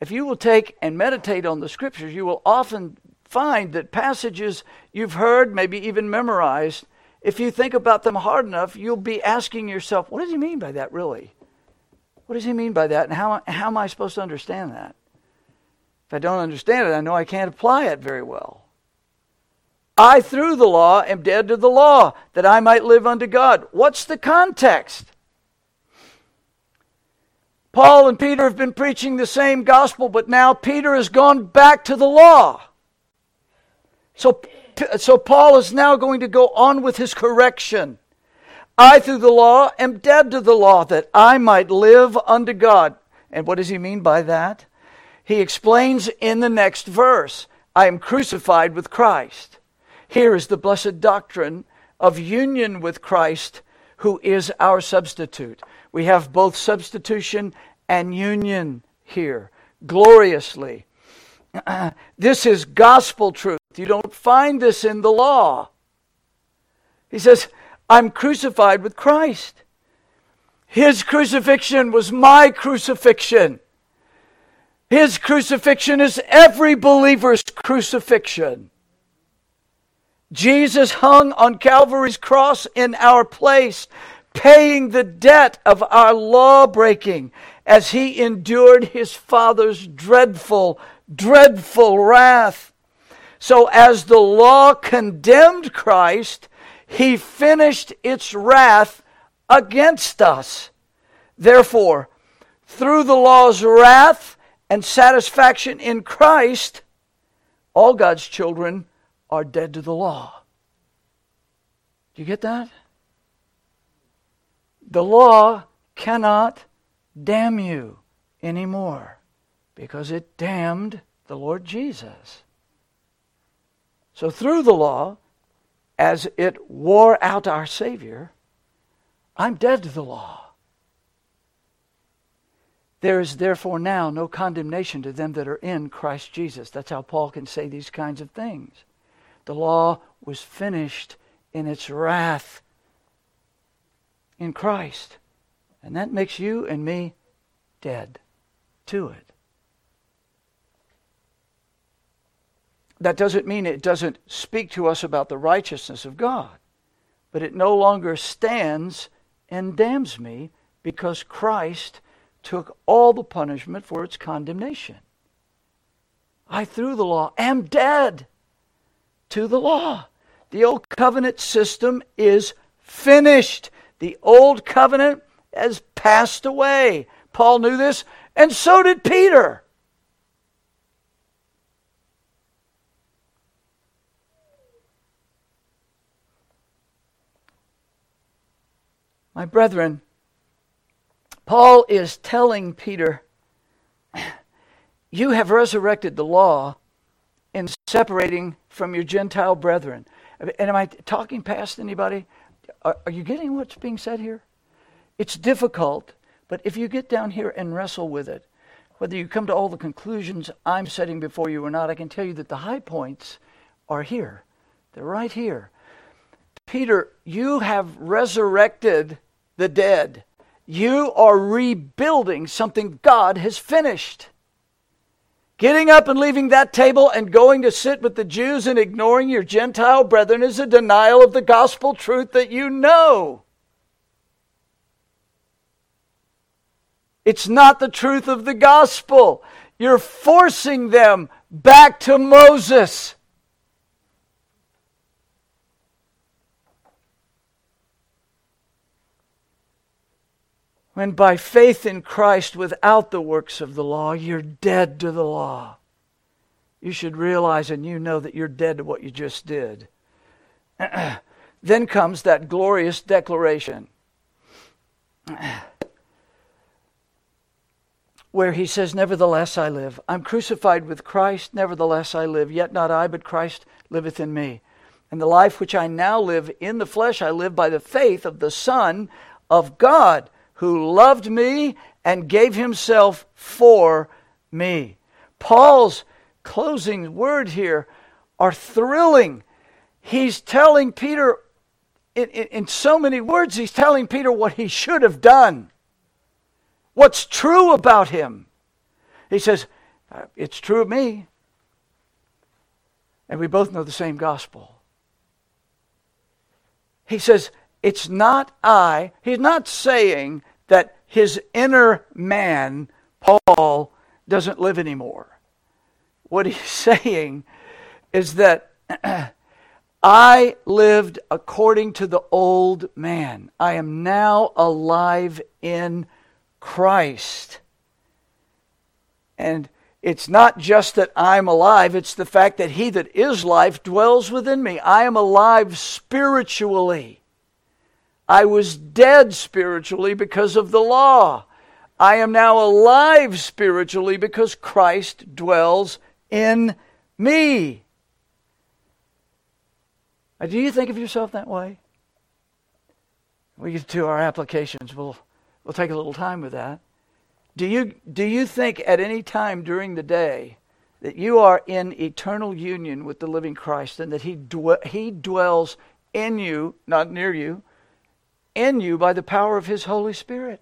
If you will take and meditate on the scriptures, you will often find that passages you've heard, maybe even memorized, if you think about them hard enough, you'll be asking yourself, what does he mean by that really? What does he mean by that? And how, how am I supposed to understand that? If I don't understand it, I know I can't apply it very well. I, through the law, am dead to the law, that I might live unto God. What's the context? Paul and Peter have been preaching the same gospel, but now Peter has gone back to the law. So, so Paul is now going to go on with his correction. I, through the law, am dead to the law, that I might live unto God. And what does he mean by that? He explains in the next verse I am crucified with Christ. Here is the blessed doctrine of union with Christ, who is our substitute. We have both substitution and union here, gloriously. this is gospel truth. You don't find this in the law. He says, I'm crucified with Christ. His crucifixion was my crucifixion. His crucifixion is every believer's crucifixion. Jesus hung on Calvary's cross in our place, paying the debt of our law breaking as he endured his Father's dreadful, dreadful wrath. So, as the law condemned Christ, he finished its wrath against us. Therefore, through the law's wrath and satisfaction in Christ, all God's children are dead to the law. Do you get that? The law cannot damn you anymore because it damned the Lord Jesus. So, through the law, as it wore out our Savior, I'm dead to the law. There is therefore now no condemnation to them that are in Christ Jesus. That's how Paul can say these kinds of things. The law was finished in its wrath in Christ. And that makes you and me dead to it. That doesn't mean it doesn't speak to us about the righteousness of God, but it no longer stands and damns me because Christ took all the punishment for its condemnation. I, through the law, am dead to the law. The old covenant system is finished. The old covenant has passed away. Paul knew this, and so did Peter. My brethren, Paul is telling Peter, You have resurrected the law in separating from your Gentile brethren. And am I talking past anybody? Are, are, you getting what's being said here? It's difficult, but if you get down here and wrestle with it, whether you come to all the conclusions I'm setting before you or not, I can tell you that the high points are here. They're right here. Peter, you have resurrected the dead. You are rebuilding something God has finished. Getting up and leaving that table and going to sit with the Jews and ignoring your Gentile brethren is a denial of the gospel truth that you know. It's not the truth of the gospel. You're forcing them back to Moses. When by faith in Christ without the works of the law, you're dead to the law. You should realize and you know that you're dead to what you just did. then comes that glorious declaration where he says, Nevertheless I live. I'm crucified with Christ, nevertheless I live. Yet not I, but Christ liveth in me. And the life which I now live in the flesh, I live by the faith of the Son of God who loved me and gave himself for me. Paul's closing word here are thrilling. He's telling Peter, in, in, in, so many words, he's telling Peter what he should have done, what's true about him. He says, uh, It's true of me. And we both know the same gospel. He says, It's not I. He's not saying that his inner man, Paul, doesn't live anymore. What he's saying is that I lived according to the old man. I am now alive in Christ. And it's not just that I'm alive, it's the fact that he that is life dwells within me. I am alive spiritually. I was dead spiritually because of the law. I am now alive spiritually because Christ dwells in me. Do you think of yourself that way? We get to our applications. We'll, we'll take a little time with that. Do you, do you think at any time during the day that you are in eternal union with the living Christ and that He, dw- he dwells in you, not near you, in you by the power of His Holy Spirit.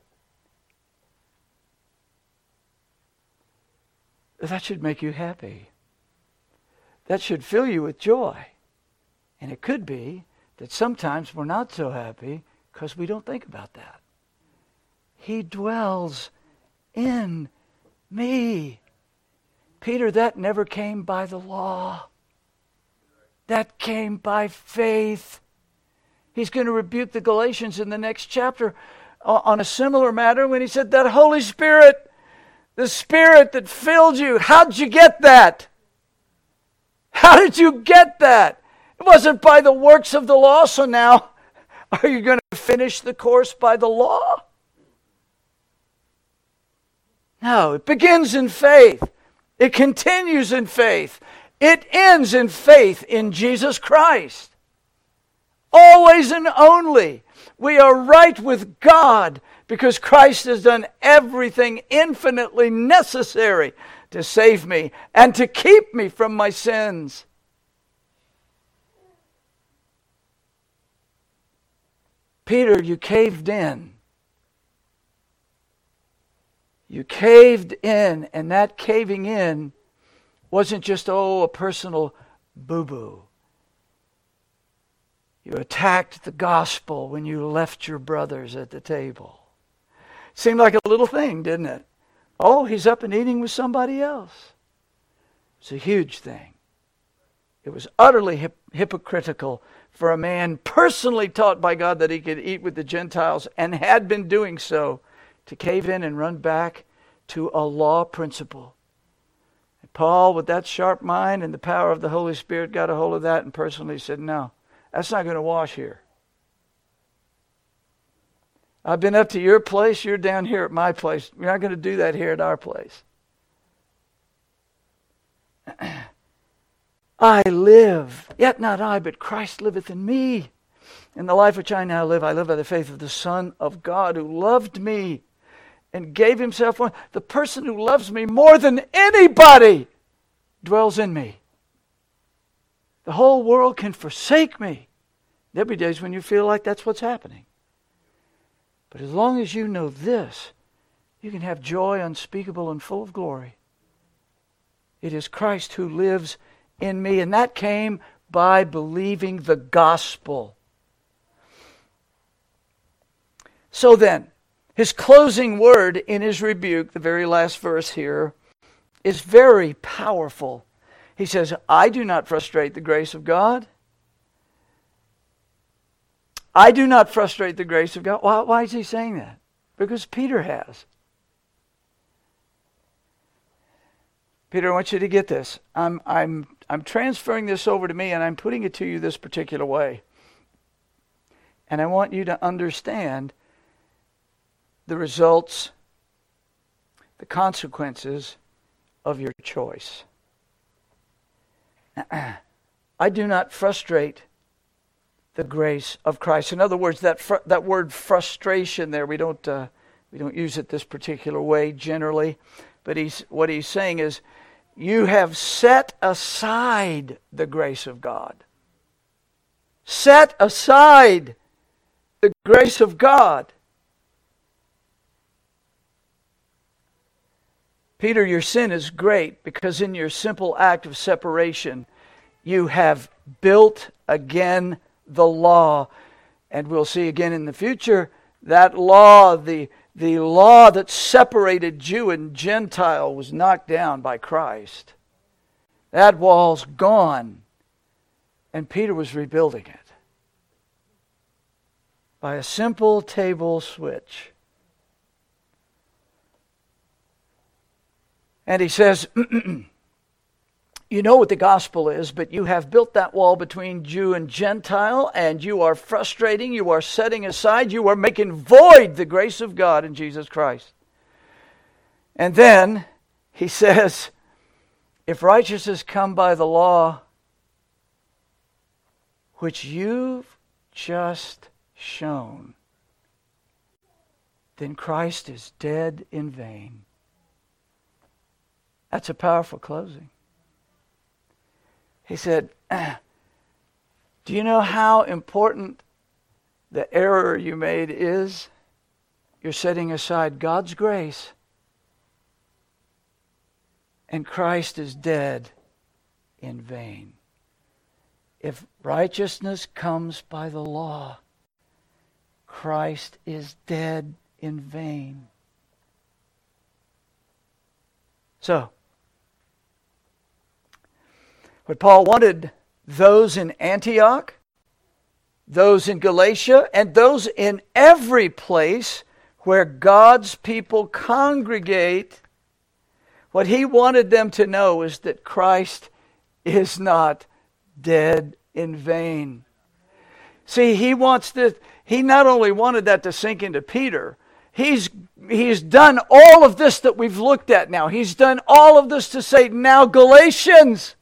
That should make you happy. That should fill you with joy. And it could be that sometimes we're not so happy because we don't think about that. He dwells in me. Peter, that never came by the law. That came by faith. He's going to rebuke the Galatians in the next chapter on a similar matter when he said, That Holy Spirit, the Spirit that filled you, how'd you get that? How did you get that? It wasn't by the works of the law, so now are you going to finish the course by the law? No, it begins in faith. It continues in faith. It ends in faith in Jesus Christ always and only. We are right with God because Christ has done everything infinitely necessary to save me and to keep me from my sins. Peter, you caved in. You caved in, and that caving in wasn't just, oh, a personal boo boo. You attacked the gospel when you left your brothers at the table. Seemed like a little thing, didn't it? Oh, he's up and eating with somebody else. It's a huge thing. It was utterly hip- hypocritical for a man personally taught by God that he could eat with the Gentiles and had been doing so to cave in and run back to a law principle. And Paul, with that sharp mind and the power of the Holy Spirit, got a hold of that and personally said, No, that's not going to wash here. I've been up to your place, you're down here at my place. You're not going to do that here at our place. I live, yet not I, but Christ liveth in me. In the life which I now live, I live by the faith of the Son of God who loved me and gave himself for the person who loves me more than anybody dwells in me. The whole world can forsake me. There'll be days when you feel like that's what's happening. But as long as you know this, you can have joy unspeakable and full of glory. It is Christ who lives in me. And that came by believing the gospel. So then, his closing word in his rebuke, the very last verse here, is very powerful. He says, I do not frustrate the grace of God. I do not frustrate the grace of God. Why, why is he saying that? Because Peter has. Peter, I want you to get this. I'm, I'm, I'm transferring this over to me and I'm putting it to you this particular way. And I want you to understand the results, the consequences of your choice. I do not frustrate the grace of Christ. In other words, that fr- that word frustration there, we don't uh, we don't use it this particular way generally, but he's what he's saying is you have set aside the grace of God. Set aside the grace of God. Peter, your sin is great because in your simple act of separation, you have built again the law. And we'll see again in the future that law, the, the law that separated Jew and Gentile, was knocked down by Christ. That wall's gone. And Peter was rebuilding it by a simple table switch. And he says, You know what the gospel is, but you have built that wall between Jew and Gentile, and you are frustrating, you are setting aside, you are making void the grace of God in Jesus Christ. And then he says, If righteousness come by the law, which you've just shown, then Christ is dead in vain. That's a powerful closing. He said, Do you know how important the error you made is? You're setting aside God's grace, and Christ is dead in vain. If righteousness comes by the law, Christ is dead in vain. So, but Paul wanted those in Antioch, those in Galatia, and those in every place where God's people congregate. What he wanted them to know is that Christ is not dead in vain. See, he wants this, he not only wanted that to sink into Peter, he's he's done all of this that we've looked at now. He's done all of this to say, now Galatians,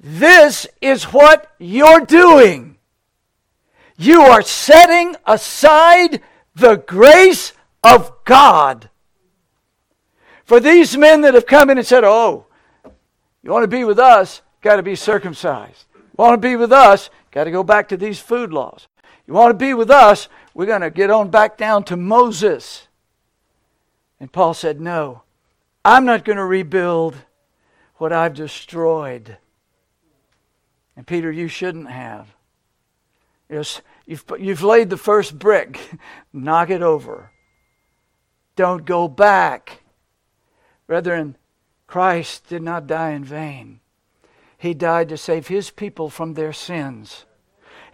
this is what you're doing. You are setting aside the grace of God. For these men that have come in and said, Oh, you want to be with us, got to be circumcised. Want to be with us, got to go back to these food laws. You want to be with us, we're going to get on back down to Moses. And Paul said, No, I'm not going to rebuild what I've destroyed. And Peter, you shouldn't have. You've, you've laid the first brick, knock it over. Don't go back. Brethren, Christ did not die in vain. He died to save his people from their sins.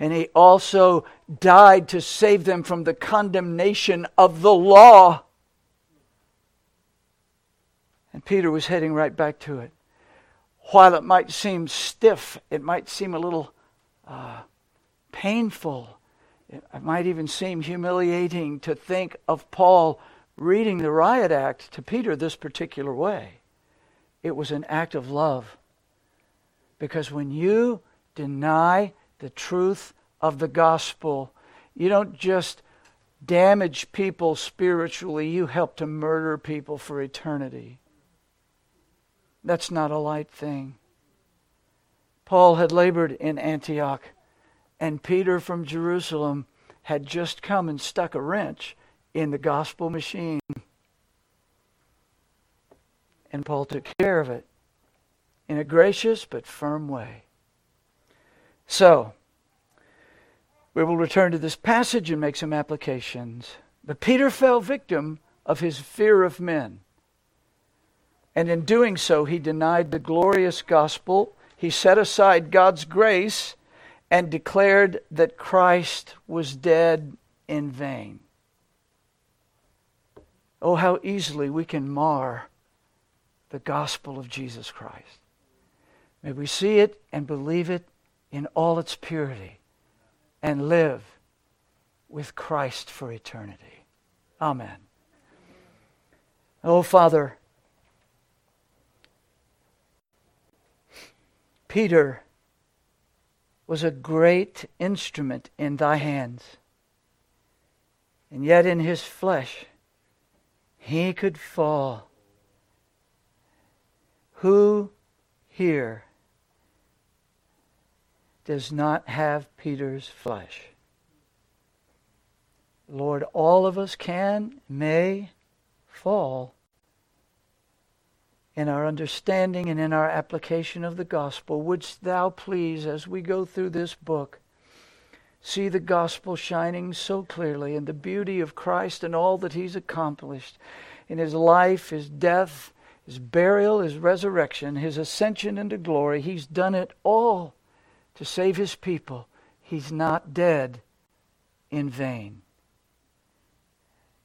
And he also died to save them from the condemnation of the law. And Peter was heading right back to it while it might seem stiff, it might seem a little uh, painful, it might even seem humiliating to think of Paul reading the riot act to Peter this particular way. It was an act of love. Because when you deny the truth of the gospel, you don't just damage people spiritually, you help to murder people for eternity. That's not a light thing. Paul had labored in Antioch, and Peter from Jerusalem had just come and stuck a wrench in the gospel machine. And Paul took care of it in a gracious but firm way. So, we will return to this passage and make some applications. But Peter fell victim of his fear of men. And in doing so, he denied the glorious gospel. He set aside God's grace and declared that Christ was dead in vain. Oh, how easily we can mar the gospel of Jesus Christ. May we see it and believe it in all its purity and live with Christ for eternity. Amen. Oh, Father, Peter was a great instrument in thy hands. And yet in his flesh, he could fall. Who here does not have Peter's flesh? Lord, all of us can, may fall in our understanding and in our application of the gospel. Wouldst thou please, as we go through this book, see the gospel shining so clearly and the beauty of Christ and all that he's accomplished in his life, his death, his burial, his resurrection, his ascension into glory. He's done it all to save his people. He's not dead in vain.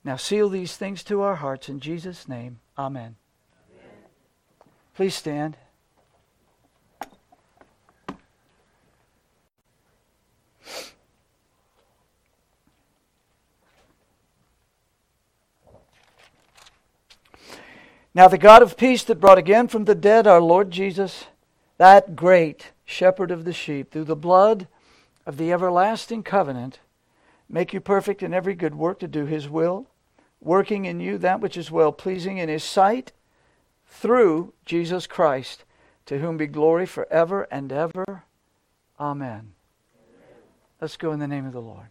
Now seal these things to our hearts in Jesus' name. Amen. Please stand. Now, the God of peace that brought again from the dead our Lord Jesus, that great shepherd of the sheep, through the blood of the everlasting covenant, make you perfect in every good work to do his will, working in you that which is well pleasing in his sight through Jesus Christ, to whom be glory forever and ever. Amen. Let's go in the name of the Lord.